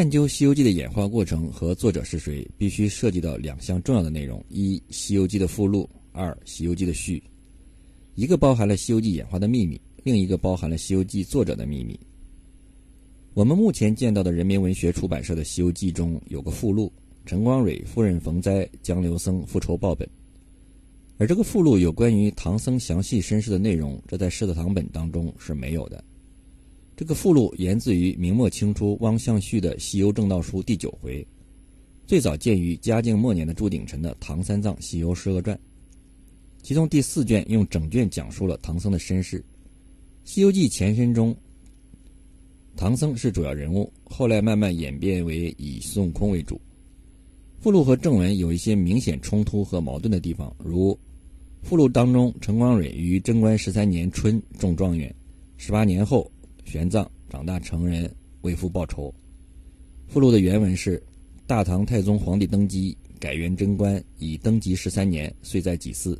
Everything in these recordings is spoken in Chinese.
探究《西游记》的演化过程和作者是谁，必须涉及到两项重要的内容：一，《西游记》的附录；二，《西游记》的序。一个包含了《西游记》演化的秘密，另一个包含了《西游记》作者的秘密。我们目前见到的人民文学出版社的《西游记》中有个附录：陈光蕊夫人逢灾、江流僧复仇报本。而这个附录有关于唐僧详细身世的内容，这在《狮子堂本》当中是没有的。这个附录源自于明末清初汪象旭的《西游正道书》第九回，最早见于嘉靖末年的朱鼎臣的《唐三藏西游释厄传》，其中第四卷用整卷讲述了唐僧的身世。《西游记》前身中，唐僧是主要人物，后来慢慢演变为以孙悟空为主。附录和正文有一些明显冲突和矛盾的地方，如。附录当中，陈光蕊于贞观十三年春中状元，十八年后玄奘长大成人，为父报仇。附录的原文是：大唐太宗皇帝登基，改元贞观，已登基十三年，岁在己巳。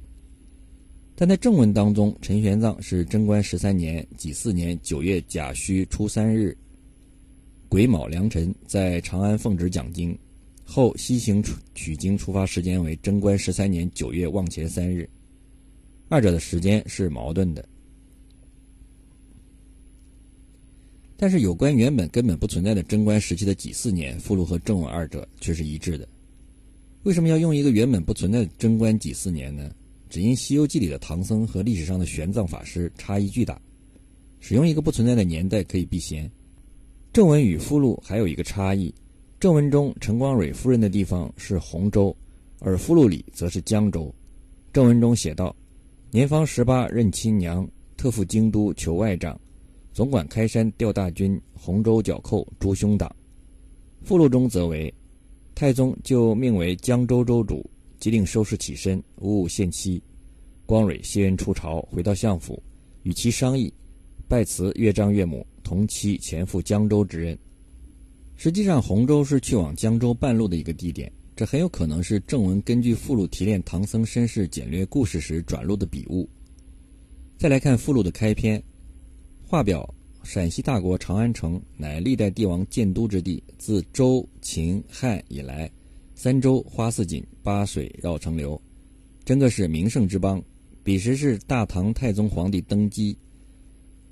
但在正文当中，陈玄奘是贞观十三年己巳年九月甲戌初三日癸卯良辰，在长安奉旨讲经，后西行取经出发时间为贞观十三年九月望前三日。二者的时间是矛盾的，但是有关原本根本不存在的贞观时期的几四年附录和正文二者却是一致的。为什么要用一个原本不存在的贞观几四年呢？只因《西游记》里的唐僧和历史上的玄奘法师差异巨大，使用一个不存在的年代可以避嫌。正文与附录还有一个差异：正文中陈光蕊夫人的地方是洪州，而附录里则是江州。正文中写道。年方十八，任亲娘，特赴京都求外长，总管开山调大军，洪州剿寇诛凶党。附录中则为太宗就命为江州州主，即令收拾起身，五五献妻。光蕊谢恩出朝，回到相府，与其商议，拜辞岳丈岳母，同妻前赴江州之任。实际上，洪州是去往江州半路的一个地点。这很有可能是正文根据附录提炼唐僧身世简略故事时转录的笔误。再来看附录的开篇，画表陕西大国长安城乃历代帝王建都之地，自周、秦、汉以来，三州花似锦，八水绕城流，真个是名胜之邦。彼时是大唐太宗皇帝登基，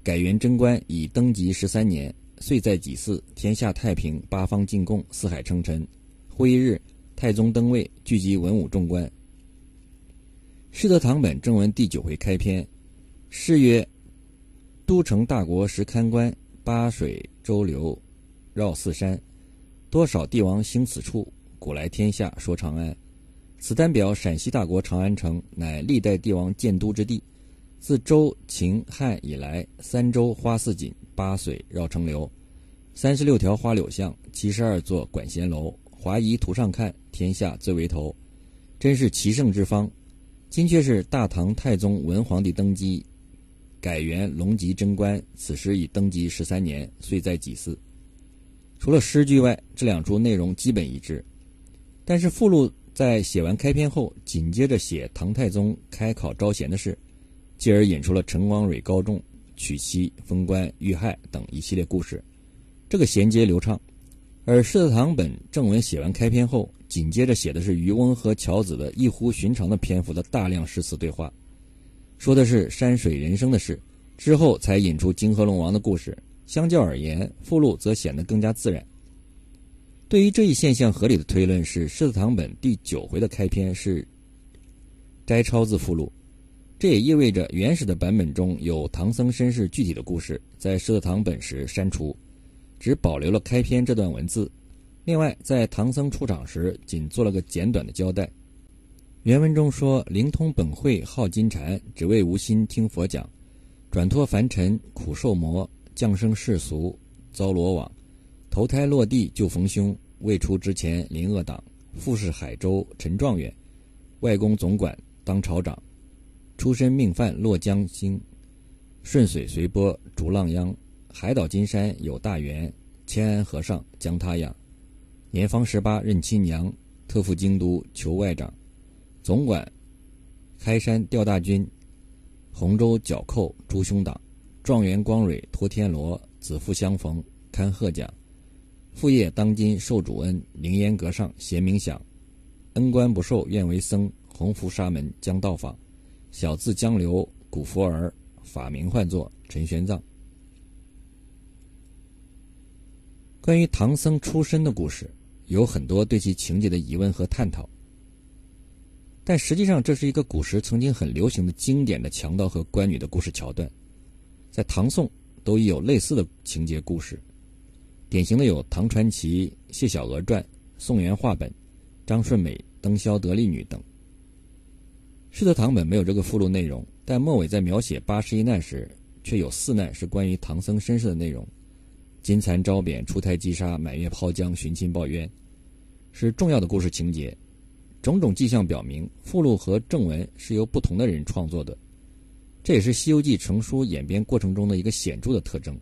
改元贞观，已登基十三年，岁在己巳，天下太平，八方进贡，四海称臣。徽日。太宗登位，聚集文武众官。《师德堂本》正文第九回开篇，诗曰：“都城大国时堪观，八水周流绕四山，多少帝王兴此处，古来天下说长安。”此单表陕西大国长安城乃历代帝王建都之地，自周、秦、汉以来，三州花似锦，八水绕城流，三十六条花柳巷，七十二座管弦楼。华夷图上看，天下最为头，真是奇胜之方。今却是大唐太宗文皇帝登基，改元隆吉贞观，此时已登基十三年，岁在己巳。除了诗句外，这两处内容基本一致。但是附录在写完开篇后，紧接着写唐太宗开考招贤的事，继而引出了陈光蕊高中、娶妻、封官、遇害等一系列故事，这个衔接流畅。而《狮子堂本》正文写完开篇后，紧接着写的是渔翁和樵子的异乎寻常的篇幅的大量诗词对话，说的是山水人生的事，之后才引出泾河龙王的故事。相较而言，附录则显得更加自然。对于这一现象，合理的推论是，《狮子堂本》第九回的开篇是摘抄自附录，这也意味着原始的版本中有唐僧身世具体的故事，在《狮子堂本》时删除。只保留了开篇这段文字，另外在唐僧出场时仅做了个简短的交代。原文中说：“灵通本会好金蝉，只为无心听佛讲，转脱凡尘苦受磨，降生世俗遭罗网，投胎落地就逢凶。未出之前临恶党，复是海州陈状元，外公总管当朝长，出身命犯落江星，顺水随波逐浪央。”海岛金山有大缘，千安和尚将他养。年方十八，认亲娘，特赴京都求外长，总管开山调大军，洪州剿寇诛凶党。状元光蕊托天罗，子父相逢堪贺奖。父业当今受主恩，灵烟阁上闲冥想，恩官不受愿为僧，洪福沙门将到访，小字江流古佛儿，法名唤作陈玄奘。关于唐僧出身的故事，有很多对其情节的疑问和探讨。但实际上，这是一个古时曾经很流行的经典的强盗和官女的故事桥段，在唐宋都已有类似的情节故事。典型的有唐传奇、谢小娥传、宋元话本、张顺美登霄得力女等。世德堂本没有这个附录内容，但末尾在描写八十一难时，却有四难是关于唐僧身世的内容：金蚕招扁、出胎击杀、满月抛江、寻亲报冤，是重要的故事情节。种种迹象表明，附录和正文是由不同的人创作的，这也是《西游记》成书演变过程中的一个显著的特征。